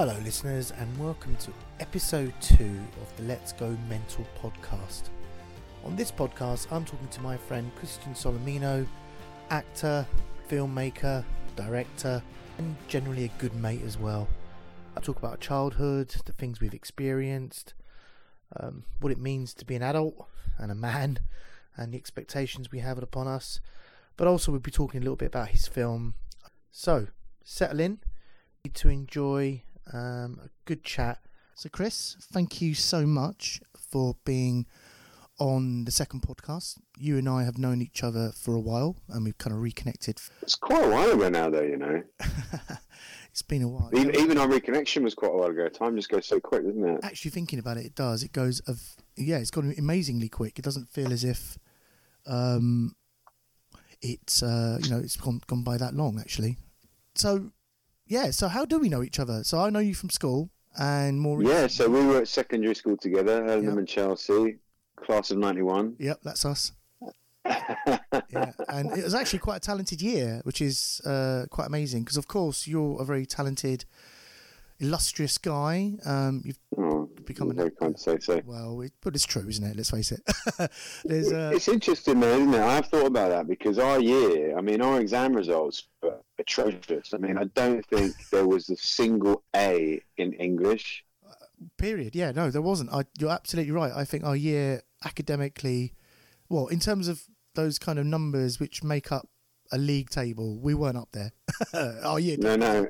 Hello, listeners, and welcome to episode two of the Let's Go Mental podcast. On this podcast, I'm talking to my friend Cristian Solemeno, actor, filmmaker, director, and generally a good mate as well. I talk about childhood, the things we've experienced, um, what it means to be an adult and a man, and the expectations we have upon us. But also, we'll be talking a little bit about his film. So, settle in to enjoy um, a good chat. So, Chris, thank you so much for being on the second podcast. You and I have known each other for a while, and we've kind of reconnected. It's quite a while ago now, though. You know, it's been a while. even, even our reconnection was quite a while ago. Time just goes so quick, doesn't it? Actually, thinking about it, it does. It goes of yeah, it's gone amazingly quick. It doesn't feel as if um, it's uh, you know it's gone gone by that long actually. So yeah, so how do we know each other? So I know you from school, and more. Yeah, so we were at secondary school together, Helen Yep. and Chelsea, class of '91. Yep, that's us. Yeah, and it was actually quite a talented year, which is uh, quite amazing because, of course, you're a very talented, illustrious guy. Um, you've oh, become you're an very kind to say so. well, it, but it's true, isn't it? Let's face it. There's uh, It's interesting, though, isn't it? I've thought about that because our year, I mean, our exam results were atrocious. I mean, I don't think there was a single A in English. period. Yeah, no, there wasn't. I, you're absolutely right. I think our year academically, well, in terms of those kind of numbers which make up a league table, we weren't up there. our year, No, no.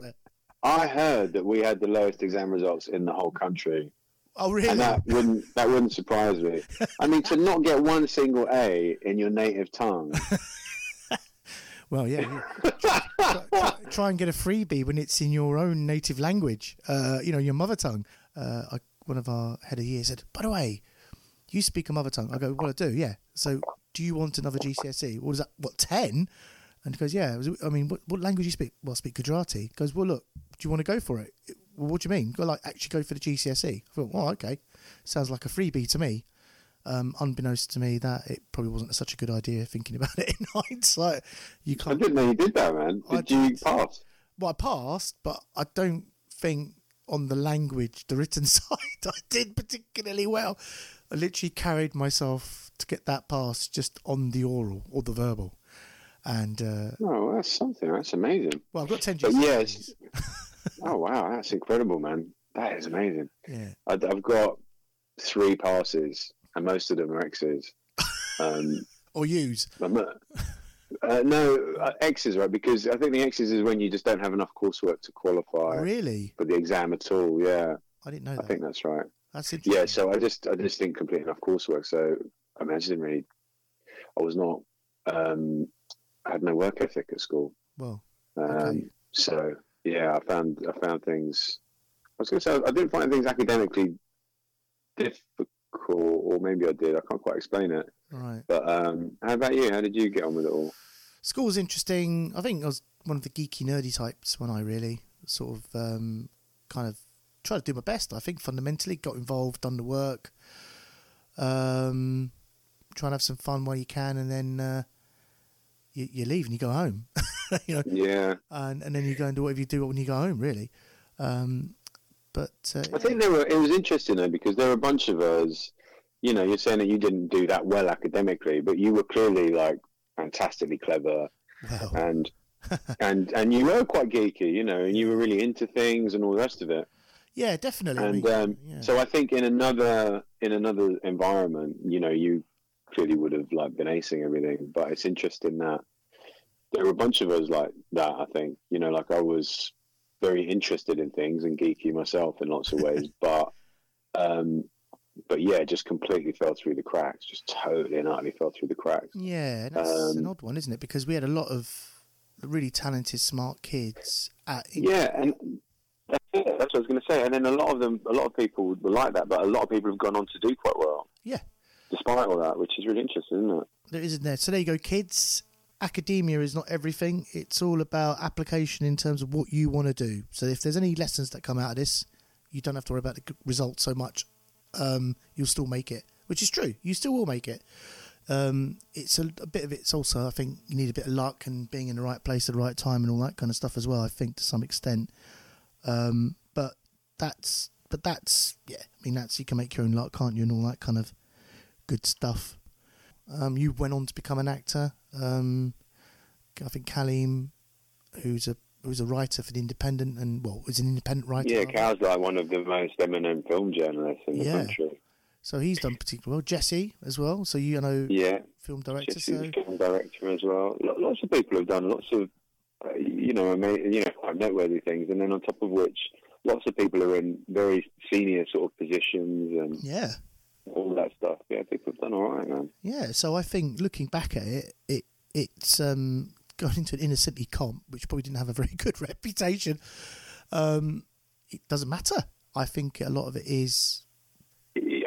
I heard that we had the lowest exam results in the whole country. Oh, really? and that wouldn't that wouldn't surprise me. I mean, to not get one single A in your native tongue. Well, yeah. try, try- and get a freebie when it's in your own native language, uh, you know, your mother tongue. Uh, I, one of our head of year said, by the way, you speak a mother tongue. I go, well, I do, yeah. So do you want another GCSE? What is that? What, 10? And he goes, yeah. I, I mean, what, what language do you speak? Well, I speak Gujarati. He goes, well, look, do you want to go for it? Well, what do you mean? Go like, actually go for the GCSE. I thought, oh, okay. Sounds like a freebie to me. Um, unbeknownst to me, that it probably wasn't such a good idea thinking about it in hindsight. You I can't didn't know you did that, man. I Did you pass? well, I passed, but I don't think on the language, the written side, I did particularly well. I literally carried myself to get that pass just on the oral or the verbal. And, uh, Oh, that's something. That's amazing. well, I've got 10 But GCSEs. yes. Oh wow, that's incredible, man. That is amazing. Yeah. I, I've got three passes, and most of them are X's. Um, Or. I'm uh, no, uh, X's right because I think the X's is when you just don't have enough coursework to qualify Really? for the exam at all. Yeah, I didn't know I think that's right. That's interesting. yeah so i just i just didn't complete enough coursework so i mean i just didn't really i was not um i had no work ethic at school Well, um Okay. so yeah i found i found things i was going to say i didn't find things academically difficult or maybe i did i can't quite explain it Right. but um how about you how did you get on with it all School was interesting. I think I was one of the geeky, nerdy types when I really sort of um, kind of tried to do my best. I think fundamentally got involved, done the work, um, try and have some fun while you can, and then uh, you, you leave and you go home. you know, yeah and, and then you go and do whatever you do when you go home, really. Um, but uh, i think there were it was interesting though because there were a bunch of us you know you're saying that you didn't do that well academically but you were clearly like fantastically clever well, and and and you were quite geeky, you know, and you were really into things and all the rest of it. yeah, definitely. I And mean, um, yeah. so I think in another in another environment, you know, you clearly would have like been acing everything. But it's interesting that there were a bunch of us like that. I think you know, like I was very interested in things and geeky myself in lots of ways, but um, but yeah, just completely fell through the cracks. Just totally and utterly fell through the cracks. Yeah, that's an Um, odd one, isn't it? Because we had a lot of really talented, smart kids at Yeah, and that's it, that's what I was going to say. And then a lot of them, a lot of people were like that, but a lot of people have gone on to do quite well. Yeah. Despite all that, which is really interesting, isn't it? there isn't there. So there you go, kids. Academia is not everything. It's all about application in terms of what you want to do. So if there's any lessons that come out of this, you don't have to worry about the results so much. Um, you'll still make it, which is true. You still will make it. Um, it's a, a bit of it's also I think you need a bit of luck and being in the right place at the right time and all that kind of stuff as well. I think to some extent. Um, but that's but that's yeah. I mean, that's you can make your own luck, can't you, and all that kind of good stuff. Um, you went on to become an actor. Um, I think Kaleem, who's a who's a writer for the Independent, and well, was an independent writer. Yeah, Cal's like one of the most eminent film journalists in the Yeah. country. So he's done particularly well. Jesse as well. So you know, Yeah, film director. Jesse's So a film director as well. Lots of people have done lots of, uh, you know, ama- you know, quite noteworthy things, and then on top of which, lots of people are in very senior sort of positions and yeah, all that stuff. Yeah, people have done all right, man. yeah. So I think looking back at it, it it's um, going into an inner city comp, which probably didn't have a very good reputation. Um, it doesn't matter. I think a lot of it is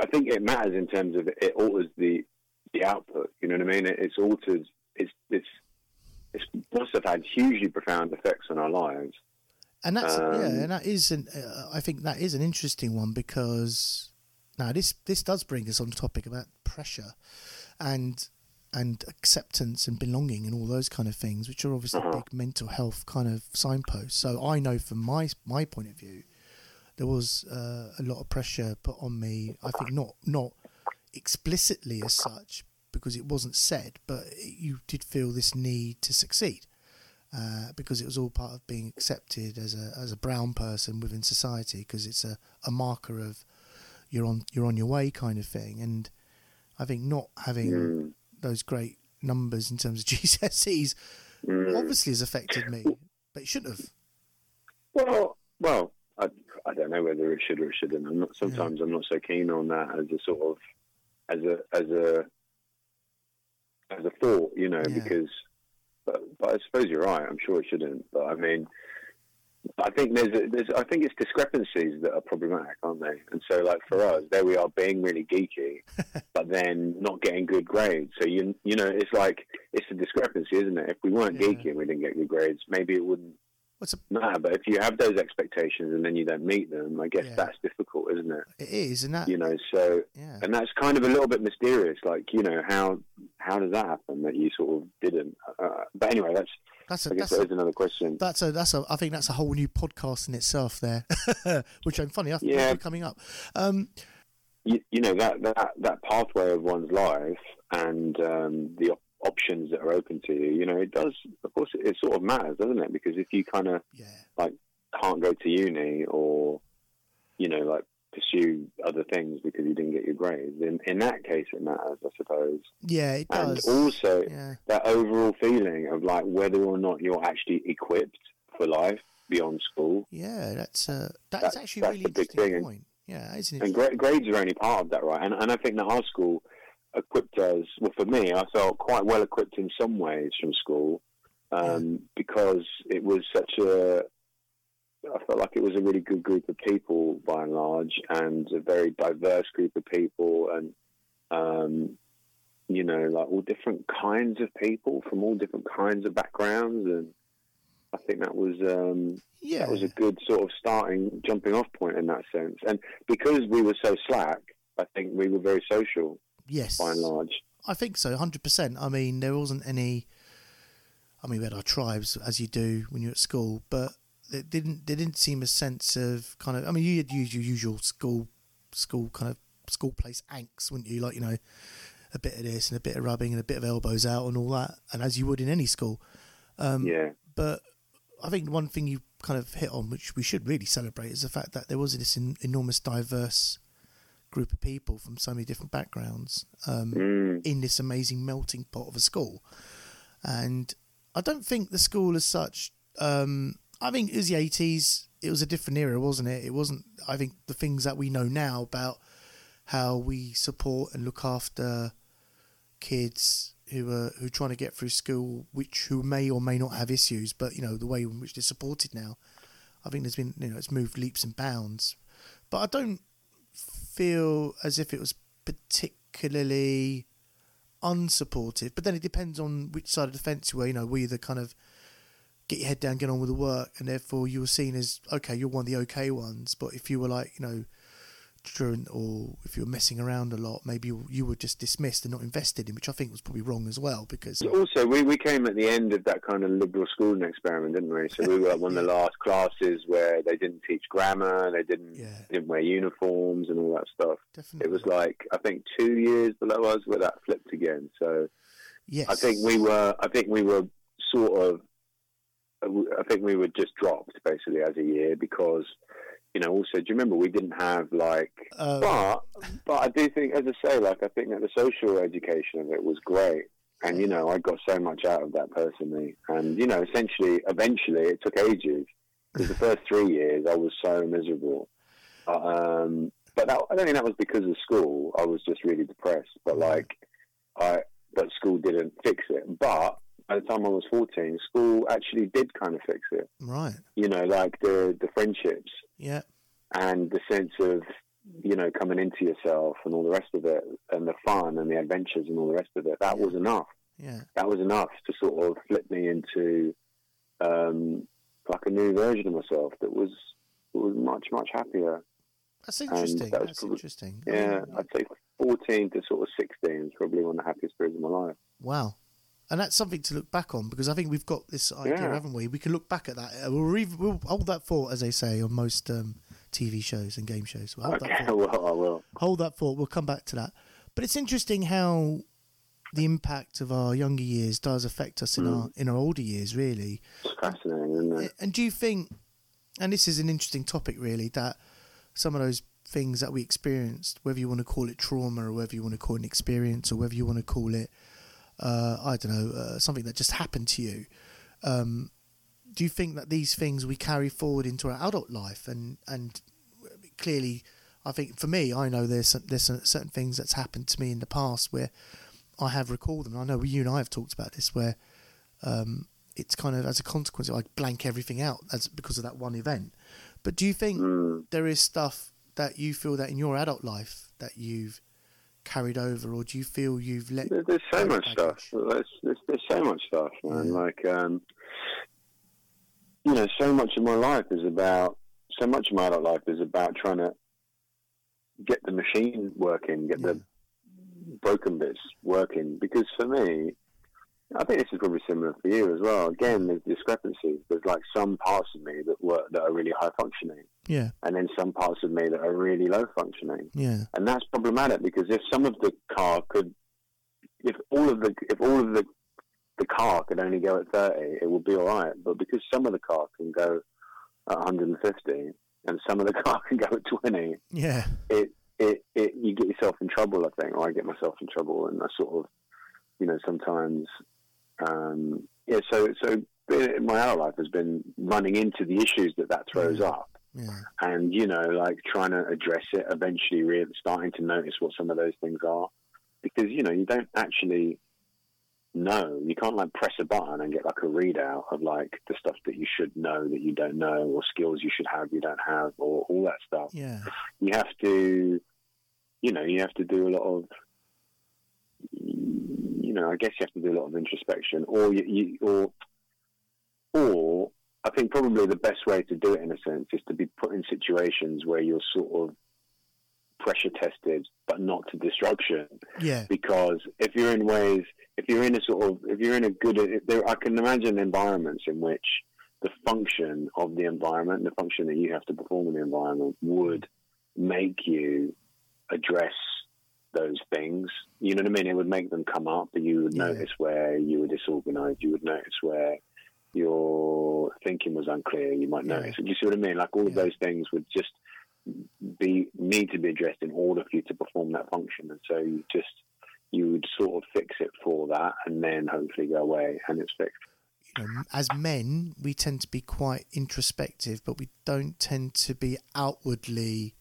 I think it matters in terms of it alters the the output. You know what I mean? It, it's altered. It's it's it's must have had hugely profound effects on our lives. and that's Um, yeah, and that is an uh, I think that is an interesting one because now this this does bring us on the topic about pressure and and acceptance and belonging and all those kind of things, which are obviously Uh-huh. big mental health kind of signposts. So I know from my my point of view, there was uh, a lot of pressure put on me. I think not not explicitly as such because it wasn't said, but you did feel this need to succeed uh, because it was all part of being accepted as a as a brown person within society because it's a, a marker of you're on you're on your way kind of thing. And I think not having Mm, those great numbers in terms of GCSEs mm. obviously has affected me, but it shouldn't have. Well, well, I, I don't know whether it should or it shouldn't. I'm not. Sometimes I'm not so keen on that as a sort of as a as a as a thought, you know, Yeah. because. But, but I suppose you're right. I'm sure it shouldn't. But I mean, I think there's a, there's I think it's discrepancies that are problematic, aren't they? And so, like for us, there we are being really geeky, but then not getting good grades. So you you know, it's like it's a discrepancy, isn't it? If we weren't Yeah. geeky and we didn't get good grades, maybe it wouldn't What's a, no, but if you have those expectations and then you don't meet them, I guess Yeah. that's difficult, isn't it? it is, and that You know, so yeah, and that's kind of a little bit mysterious. Like, you know, how how does that happen that you sort of didn't? Uh, but anyway, that's that's a I guess that's that a, another question. that's a that's a I think that's a whole new podcast in itself there, which I'm funny enough Yeah. yeah. coming up. Um, You, you know that that that pathway of one's life and um, the op- options that are open to you. You know, it does. Of course, it, it sort of matters, doesn't it? Because if you kind of yeah, like can't go to uni or you know like pursue other things because you didn't get your grades. In in that case it matters i suppose. Yeah, it and does. also yeah, that overall feeling of like whether or not you're actually equipped for life beyond school. Yeah, that's uh, that's That- actually that's really the big interesting thing, and- point. Yeah, that is an and gra- grades are only part of that right? And, and i think that our school equipped us well for me i felt quite well equipped in some ways from school um, because it was such a I felt like it was a really good group of people by and large, and a very diverse group of people, and um, you know, like all different kinds of people from all different kinds of backgrounds, and I think that was um, yeah, that was a good sort of starting jumping off point in that sense. And because we were so slack, I think we were very social yes, by and large. I think so, hundred percent. I mean, there wasn't any. I mean, we had our tribes as you do when you're at school, but it didn't. There didn't seem a sense of kind of. I mean, you'd use your usual school, school kind of school place angst, wouldn't you? Like you know, a bit of this and a bit of rubbing and a bit of elbows out and all that, and as you would in any school. Um, Yeah, But I think one thing you kind of hit on, which we should really celebrate, is the fact that there was this en- enormous diverse group of people from so many different backgrounds um, mm, in this amazing melting pot of a school. And I don't think the school as such. Um, I think it was the eighties. It was a different era, wasn't it? It wasn't. I think the things that we know now about how we support and look after kids who are who are trying to get through school, which who may or may not have issues, but you know the way in which they're supported now. I think there's been you know it's moved leaps and bounds, but I don't feel as if it was particularly unsupportive. But then it depends on which side of the fence you were. You know, were you the kind of get your head down, get on with the work, and therefore you were seen as okay, you're one of the okay ones. But if you were like, you know, during, or if you were messing around a lot, maybe you, you were just dismissed and not invested in, which I think was probably wrong as well. Because also we, we came at the end of that kind of liberal schooling experiment, didn't we? So we were one of the last classes where they didn't teach grammar, they didn't Yeah. didn't wear uniforms and all that stuff. definitely, It was like I think two years below us where that flipped again. So yes, I think we were I think we were sort of I think we were just dropped basically as a year because you know also do you remember we didn't have like Uh, but but I do think as I say like I think that the social education of it was great. And you know I got so much out of that personally. And you know essentially eventually it took ages. Because the first three years I was so miserable. Um, but that, I don't think that was because of school. I was just really depressed. But like I but school didn't fix it. But by the time I was 14 school actually did kind of fix it. Right, you know like the the friendships. Yeah, and the sense of you know coming into yourself and all the rest of it and the fun and the adventures and all the rest of it that was enough. Yeah, that was enough to sort of flip me into um like a new version of myself that was was much much happier. That's interesting. that That's probably- interesting. yeah Oh, i'd say 14 to sort of 16 is probably one of the happiest periods of my life. Wow. And that's something to look back on because I think we've got this idea, Yeah. haven't we? We can look back at that. Uh, We'll, re- we'll hold that thought, as they say, on most um, TV shows and game shows. We'll hold that okay thought. well i will Hold that thought. We'll come back to that. But it's interesting how the impact of our younger years does affect us in Mm. our in our older years, really. it's fascinating isn't it And do you think, and this is an interesting topic, really, that some of those things that we experienced, whether you want to call it trauma or whether you want to call it an experience or whether you want to call it, uh, I don't know, uh, something that just happened to you, um, do you think that these things we carry forward into our adult life? And, and clearly, I think for me, I know there's some, there's some certain things that's happened to me in the past where I have recalled them. I know you and I have talked about this where um, it's kind of as a consequence, I blank everything out as because of that one event. But do you think Mm. there is stuff that you feel that in your adult life that you've carried over, or do you feel you've let? There- There's so much stuff. There's, there's, there's so much stuff, man. Yeah. Like, um, you know, so much of my life is about, so much of my adult life is about trying to get the machine working, get the broken bits working. Because for me, I think this is probably similar for you as well. Again, there's discrepancies. There's like some parts of me that work that are really high functioning, Yeah, and then some parts of me that are really low functioning yeah, and that's problematic because if some of the car could, if all of the if all of the the car could only go at thirty, it would be all right. But because some of the car can go at 150 and some of the car can go at 20, yeah, it it, it you get yourself in trouble. I think, or I get myself in trouble, and I sort of, you know, sometimes, um, yeah. So so my adult life has been running into the issues that that throws Yeah. up yeah, and you know, like trying to address it. Eventually, really starting to notice what some of those things are, because you know you don't actually know. You can't like press a button and get like a readout of like the stuff that you should know that you don't know, or skills you should have you don't have, or all that stuff. yeah, You have to, you know, you have to do a lot of. You know, I guess you have to do a lot of introspection, or you, you or or I think probably the best way to do it in a sense is to be put in situations where you're sort of pressure tested, but not to disruption. yeah, Because if you're in ways, if you're in a sort of, if you're in a good, there, I can imagine environments in which the function of the environment, the function that you have to perform in the environment, would make you address those things. You know what I mean? It would make them come up. You would Yeah. notice where you were disorganized. You would notice where your thinking was unclear. You might notice. Do you see what I mean? Like all of those things would just be need to be addressed in order for you to perform that function. And so you just you would sort of fix it for that, and then hopefully go away and it's fixed. you know, as men, we tend to be quite introspective, but we don't tend to be outwardly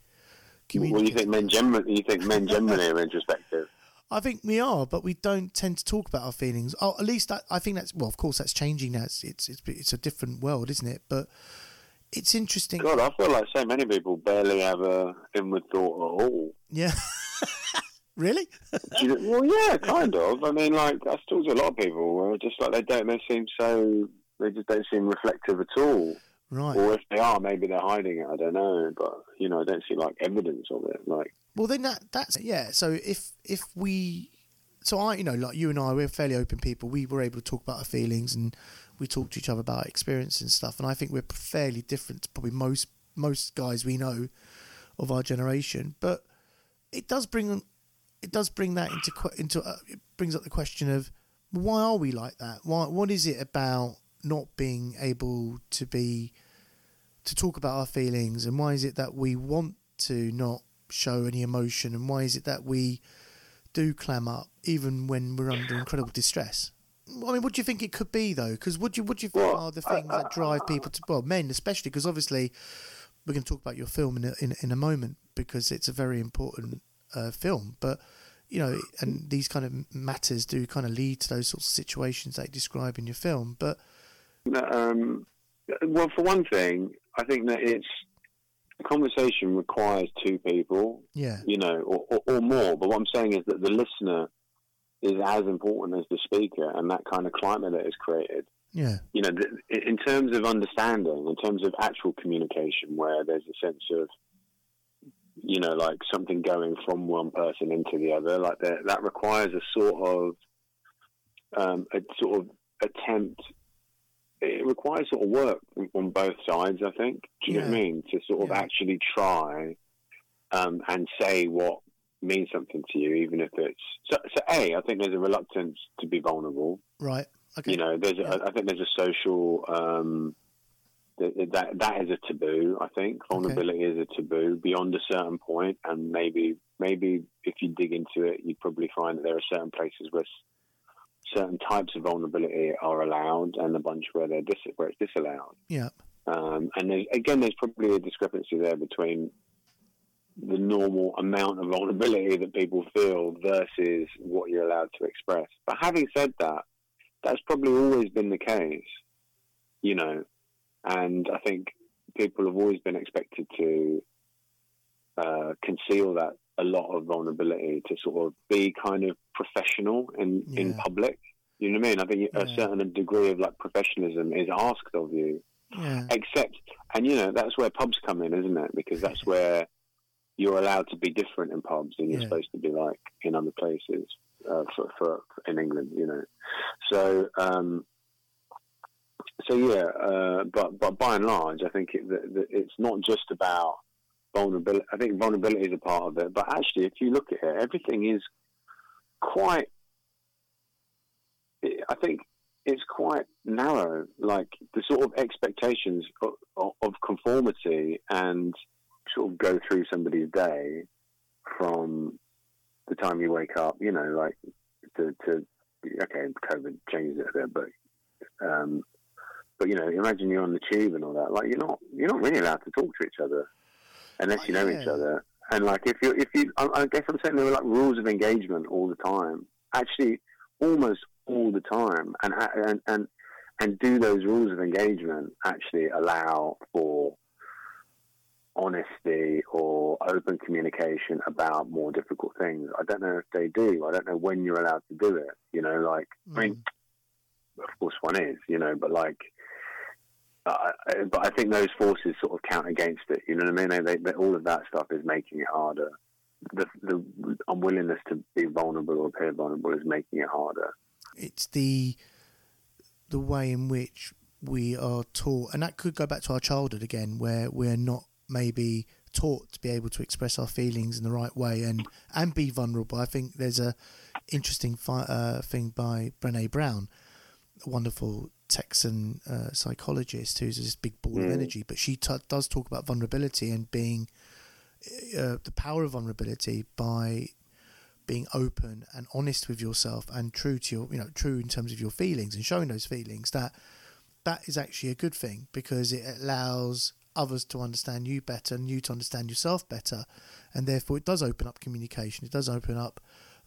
Well, you think men generally? You think men generally are introspective? I think we are, but we don't tend to talk about our feelings. Oh, at least I, I think that's well. Of course, that's changing now. It's, it's it's it's a different world, isn't it? But it's interesting. God, I feel like so many people barely have a inward thought at all. Yeah. really? You- well, yeah, kind of. I mean, like I talk to a lot of people just like they don't. They seem so. They just don't seem reflective at all. Right. Or if they are, maybe they're hiding it. I don't know, but you know, I don't see like evidence of it. Like, Well, then that that's yeah. So if if we, so I you know like you and I we're fairly open people. We were able to talk about our feelings and we talk to each other about experience and stuff. And I think we're fairly different to probably most most guys we know of our generation. But it does bring it does bring that into into uh, it brings up the question of why are we like that? Why what is it about not being able to be to talk about our feelings and why is it that we want to not show any emotion and why is it that we do clam up even when we're under incredible distress I mean, what do you think it could be though? Because what do you what do you think are the things that drive people to well, men especially? Because obviously, we're going to talk about your film in a, in, in a moment because it's a very important uh, film. But you know, and these kind of matters do kind of lead to those sorts of situations that you describe in your film. But um, well, for one thing, I think that it's a conversation requires two people, yeah, you know, or, or, or more. But what I'm saying is that the listener is as important as the speaker, and that kind of climate that is created. yeah, You know, th- in terms of understanding, in terms of actual communication, where there's a sense of, you know, like something going from one person into the other, like that, that requires a sort of, um, a sort of attempt. It requires sort of work on both sides. I think. Do you know what I mean? To sort of Yeah. actually try um, and say what means something to you, even if it's so. So, a, I think there's a reluctance to be vulnerable. right, okay, You know, there's Yeah. I think there's a social um, that that that is a taboo. I think vulnerability is a taboo beyond a certain point, and maybe maybe if you dig into it, you'd probably find that there are certain places where certain types of vulnerability are allowed, and a bunch where they're dis- where it's disallowed. yeah, Um, and there's, again, there's probably a discrepancy there between the normal amount of vulnerability that people feel versus what you're allowed to express. But having said that, that's probably always been the case, you know, and I think people have always been expected to uh, conceal that a lot of vulnerability to sort of be kind of professional in, in public. You know what I mean? I think a certain degree of like professionalism is asked of you. Yeah, except and you know that's where pubs come in isn't it? Because that's where you're allowed to be different in pubs than you're Yeah. supposed to be like in other places uh, for, for in england you know? So um so yeah uh, but but by and large i think it, the, the, it's not just about vulnerability i think vulnerability is a part of it but actually if you look at it everything is quite i think it's quite narrow. Like the sort of expectations of, of conformity and sort of go through somebody's day from the time you wake up. You know, like to, to okay, COVID changes it a bit, but um, but you know, imagine you're on the tube and all that. Like you're not you're not really allowed to talk to each other unless oh, you know each other. And like if you if you, I, I guess I'm saying there were like rules of engagement all the time. Actually, almost all the time, and and and and do those rules of engagement actually allow for honesty or open communication about more difficult things? I don't know if they do. I don't know when you're allowed to do it. You know, like I mean, mm. of course one is. You know, but like. But I think those forces sort of count against it. You know what I mean? They, they, they, all of that stuff is making it harder. The, the unwillingness to be vulnerable or appear vulnerable is making it harder. it's the the way in which we are taught, and that could go back to our childhood again, where we're not maybe taught to be able to express our feelings in the right way and and be vulnerable. I think there's a interesting fi- uh, thing by Brené Brown, a wonderful Texan uh, psychologist who's this big ball of Mm. energy, but she t- does talk about vulnerability and being uh, the power of vulnerability by being open and honest with yourself and true to your you know true in terms of your feelings and showing those feelings that that is actually a good thing because it allows others to understand you better and you to understand yourself better. And therefore it does open up communication. It does open up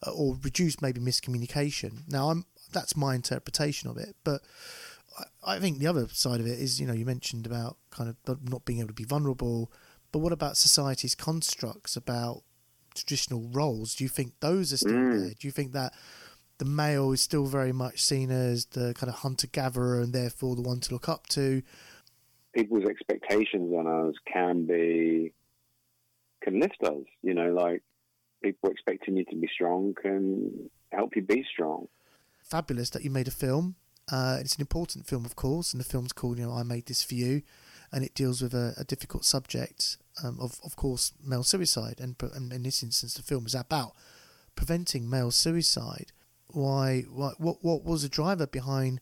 uh, or reduce maybe miscommunication. Now i'm that's my interpretation of it but I, think the other side of it is you know you mentioned about kind of not being able to be vulnerable but what about society's constructs about traditional roles? Do you think those are still Mm. there? Do you think that the male is still very much seen as the kind of hunter gatherer and therefore the one to look up to? people's expectations on us can be can lift us. You know, like people expecting you to be strong can help you be strong. Fabulous that you made a film. Uh, it's an important film, of course, and the film's called, you know, I Made This For You, and it deals with a, a difficult subject, um, of, of course, male suicide. And, and in this instance, the film is about preventing male suicide. Why, why what, what was the driver behind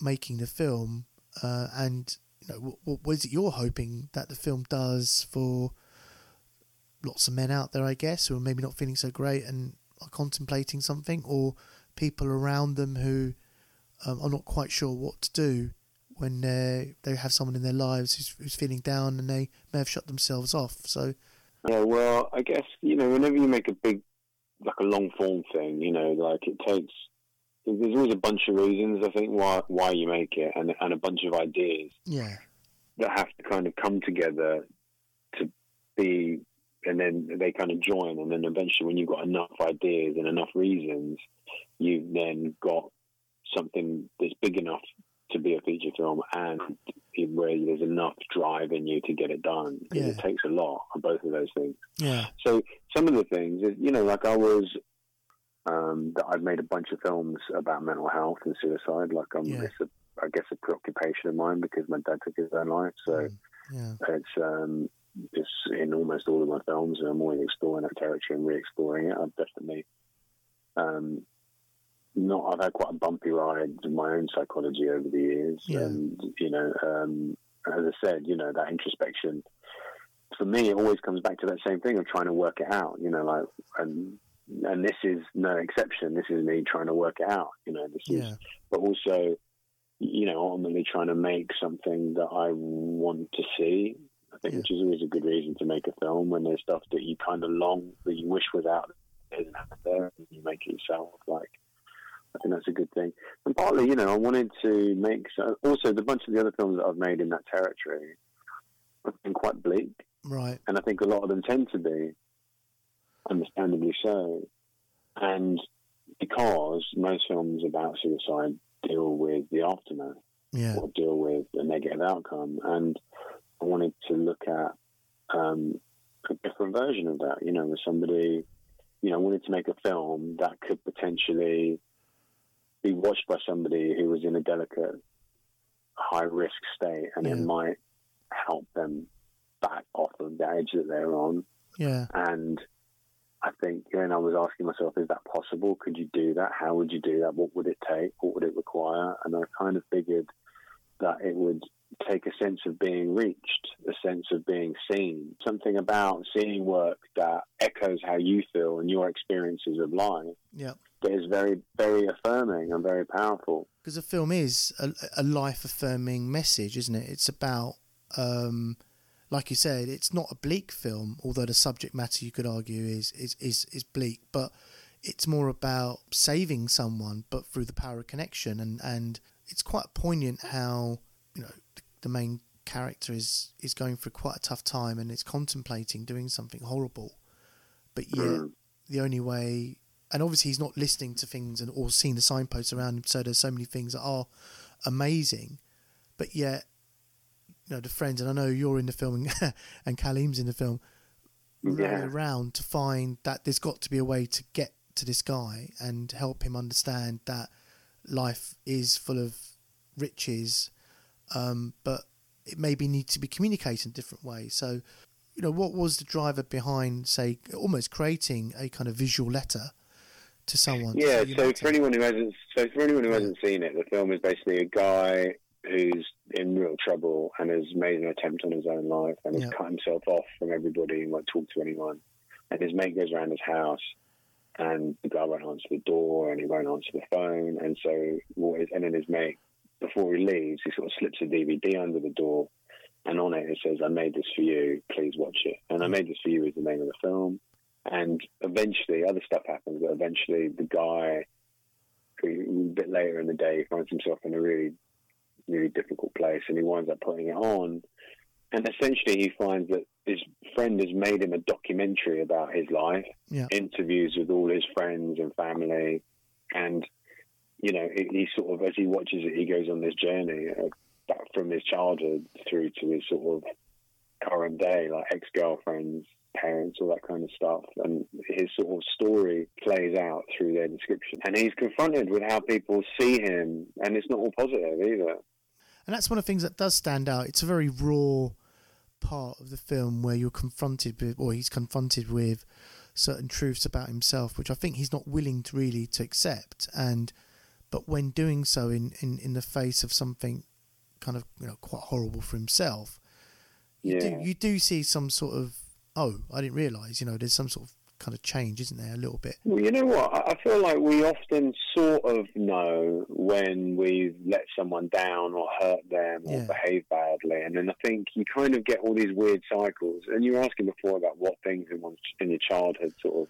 making the film? Uh, and, you know, what, what was it you're hoping that the film does for lots of men out there, I guess, who are maybe not feeling so great and are contemplating something, or people around them who um, are not quite sure what to do when they they have someone in their lives who's, who's feeling down and they may have shut themselves off. So, yeah, well, I guess you know, whenever you make a big, like a long form thing, you know, like it takes. There's always a bunch of reasons I think why why you make it, and and a bunch of ideas. Yeah. That have to kind of come together to be and then they kind of join, and then eventually, when you've got enough ideas and enough reasons, you've then got something that's big enough to be a feature film, and where there's enough drive in you to get it done. Because yeah. it takes a lot of both of those things. Yeah. So some of the things, you know, like I was. Um, that I've made a bunch of films about mental health and suicide. Like I'm, yeah. it's a, I guess a preoccupation of mine because my dad took his own life. So mm. yeah. it's um, just in almost all of my films, I'm always exploring that territory and re-exploring it. I've definitely um, not. I've had quite a bumpy ride in my own psychology over the years, yeah. and you know, um, as I said, you know, that introspection for me, it always comes back to that same thing of trying to work it out. You know, like and and this is no exception. This is me trying to work it out. You know, this yeah. is, but also, you know, ultimately trying to make something that I want to see I think, yeah. which is always a good reason to make a film when there's stuff that you kind of long that you wish was out there, there and you make it yourself. Like, I think that's a good thing. And partly, you know, I wanted to make so, also the bunch of the other films that I've made in that territory have been quite bleak, right? And I think a lot of them tend to be, understandably so, and because most films about suicide deal with the aftermath yeah. or deal with a negative outcome, and I wanted to look at um, a different version of that. You know, with somebody, you know, I wanted to make a film that could potentially be watched by somebody who was in a delicate, high risk state, and yeah. it might help them back off of the edge that they're on. Yeah. And I think, and I was asking myself, is that possible? Could you do that? How would you do that? What would it take? What would it require? And I kind of figured that it would take a sense of being reached, a sense of being seen, something about seeing work that echoes how you feel and your experiences of life. Yeah. Is very, very affirming and very powerful. Because the film is a, a life affirming message, isn't it? It's about, um, like you said, it's not a bleak film, although the subject matter you could argue is, is, is, is bleak, but it's more about saving someone, but through the power of connection. And, and it's quite poignant how, you know, the main character is is going through quite a tough time and is contemplating doing something horrible, but yet mm. the only way, and obviously he's not listening to things and or seeing the signposts around him. So there's so many things that are amazing, but yet you know the friends, and I know you're in the film and, and Kaleem's in the film, yeah. around to find that there's got to be a way to get to this guy and help him understand that life is full of riches um, but it maybe needs to be communicated in different ways. So, you know, what was the driver behind, say, almost creating a kind of visual letter to someone? Yeah. To so for anyone who hasn't, so for anyone who yeah. hasn't seen it, the film is basically a guy who's in real trouble and has made an attempt on his own life and has cut himself off from everybody and won't talk to anyone. And his mate goes around his house and the guy won't answer the door and he won't answer the phone. And so what is, and then his mate before he leaves, he sort of slips a DVD under the door, and on it it says, "I made this for you. Please watch it." And "I made this for you" is the name of the film. And eventually, other stuff happens. But eventually, the guy, a bit later in the day, finds himself in a really, really difficult place, and he winds up putting it on. And essentially, he finds that his friend has made him a documentary about his life, yeah. interviews with all his friends and family, and you know, he, he, sort of, as he watches it, he goes on this journey of back from his childhood through to his sort of current day, like ex girlfriends, parents, all that kind of stuff. And his sort of story plays out through their description. And he's confronted with how people see him, and it's not all positive either. And that's one of the things that does stand out. It's a very raw part of the film where you're confronted with, or he's confronted with certain truths about himself, which I think he's not willing to really to accept. And but when doing so in, in, in the face of something kind of you know quite horrible for himself, you Yeah. do you do see some sort of oh I didn't realise you know there's some sort of kind of change isn't there a little bit Well, you know what? I feel like we often sort of know when we've let someone down or hurt them or Yeah. behaved badly, and then I think you kind of get all these weird cycles. And you were asking before about what things in, one's, in your childhood sort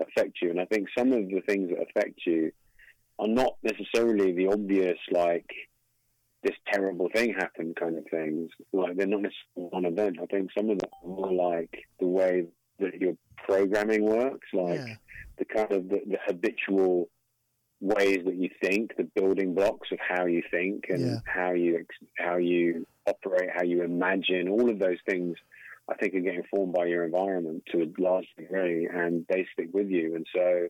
of affect you, and I think some of the things that affect you are not necessarily the obvious, like this terrible thing happened kind of things. Like they're not necessarily one event. I think some of them are more like the way that your programming works, like yeah the kind of the, the habitual ways that you think, the building blocks of how you think and Yeah. how you ex- how you operate, how you imagine, all of those things. I think are getting formed by your environment to a large degree, and they stick with you. And so,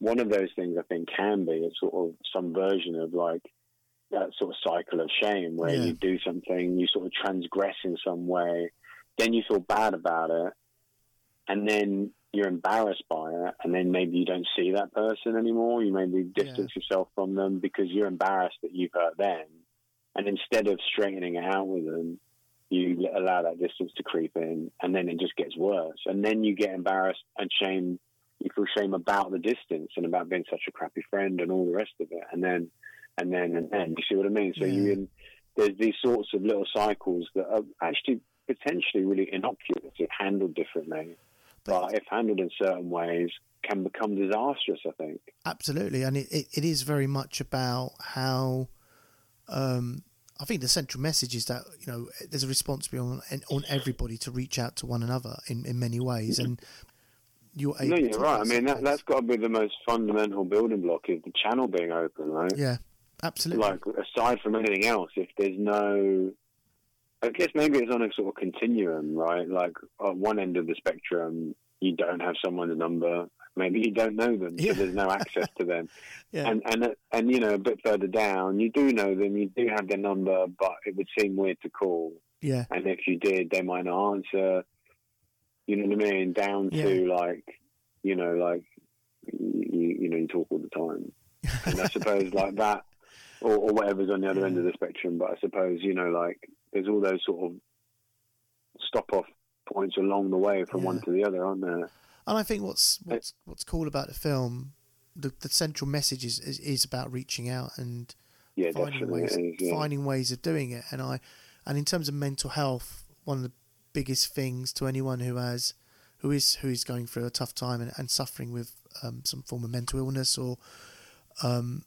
one of those things I think can be a sort of some version of like that sort of cycle of shame, where Yeah. you do something, you sort of transgress in some way, then you feel bad about it, and then you're embarrassed by it, and then maybe you don't see that person anymore. You maybe distance yourself from them because you're embarrassed that you've hurt them, and instead of straightening it out with them, you allow that distance to creep in, and then it just gets worse, and then you get embarrassed and shame. You feel shame about the distance and about being such a crappy friend and all the rest of it, and then, and then, and then. You see what I mean? So you in there's these sorts of little cycles that are actually potentially really innocuous if handled differently But- but if handled in certain ways, can become disastrous. I think. Absolutely, and it, it, it is very much about how. Um, I think the central message is that you know there's a responsibility on on everybody to reach out to one another in, in many ways, and you're able. No, you're right. I mean, that, that's got to be the most fundamental building block is the channel being open, right? yeah, absolutely. Like aside from anything else, if there's no, I guess maybe it's on a sort of continuum, right? Like at one end of the spectrum, you don't have someone's number. Maybe you don't know them, Yeah. so there's no access to them. yeah, And and and you know, a bit further down, you do know them, you do have their number, but it would seem weird to call. yeah, And if you did, they might not answer. You know what I mean? Down to like, you know, like you, you know, you talk all the time, and I suppose like that, or, or whatever's on the other end of the spectrum. But I suppose you know, like there's all those sort of stop off points along the way from one to the other, aren't there? And I think what's what's what's cool about the film, the the central message is is, is about reaching out and Yeah, finding ways is, yeah. finding ways of doing it. And I and in terms of mental health, one of the biggest things to anyone who has who is who is going through a tough time and, and suffering with um, some form of mental illness or um,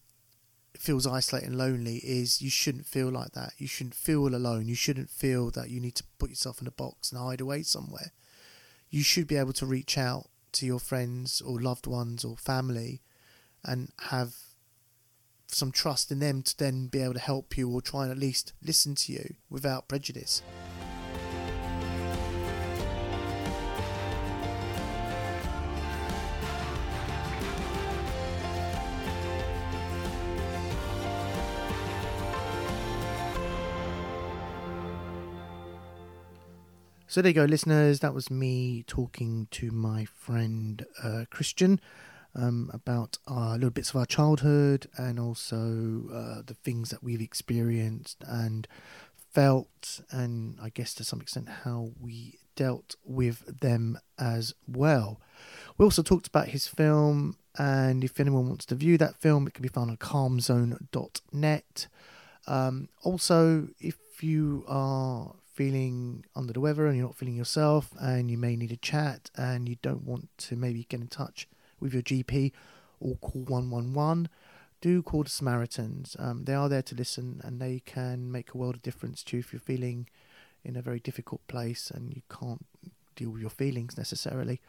feels isolated and lonely is you shouldn't feel like that. You shouldn't feel alone. You shouldn't feel that you need to put yourself in a box and hide away somewhere. You should be able to reach out to your friends or loved ones or family and have some trust in them to then be able to help you or try and at least listen to you without prejudice. So there you go, listeners. That was me talking to my friend uh, Cristian um, about our little bits of our childhood and also uh, the things that we've experienced and felt, and I guess to some extent how we dealt with them as well. We also talked about his film, and if anyone wants to view that film, it can be found on calmzone.net. Um, also, if you are feeling under the weather and you're not feeling yourself, and you may need a chat, and you don't want to maybe get in touch with your GP or call 111, do call the Samaritans. Um, they are there to listen and they can make a world of difference to if you're feeling in a very difficult place and you can't deal with your feelings necessarily.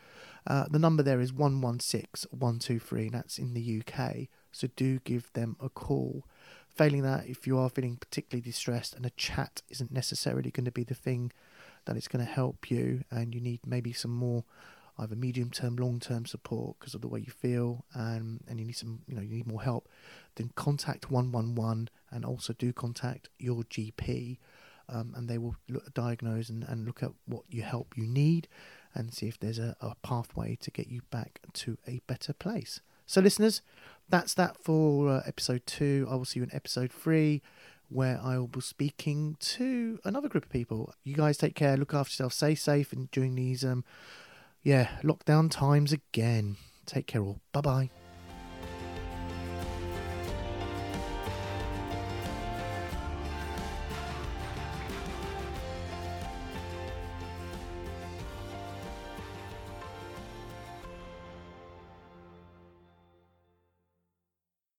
Uh, the number there is 116 123, and that's in the UK. So do give them a call. Failing that, if you are feeling particularly distressed and a chat isn't necessarily going to be the thing that is going to help you, and you need maybe some more either medium term, long term support because of the way you feel, and and you need some, you know, you need more help, then contact one one one, and also do contact your GP, um, and they will look, diagnose and, and look at what you help you need, and see if there's a, a pathway to get you back to a better place. So, listeners, that's that for uh, episode two. I will see you in episode three, where I will be speaking to another group of people. You guys take care, look after yourself, stay safe, and during these um, yeah, lockdown times again. Take care all. Bye bye.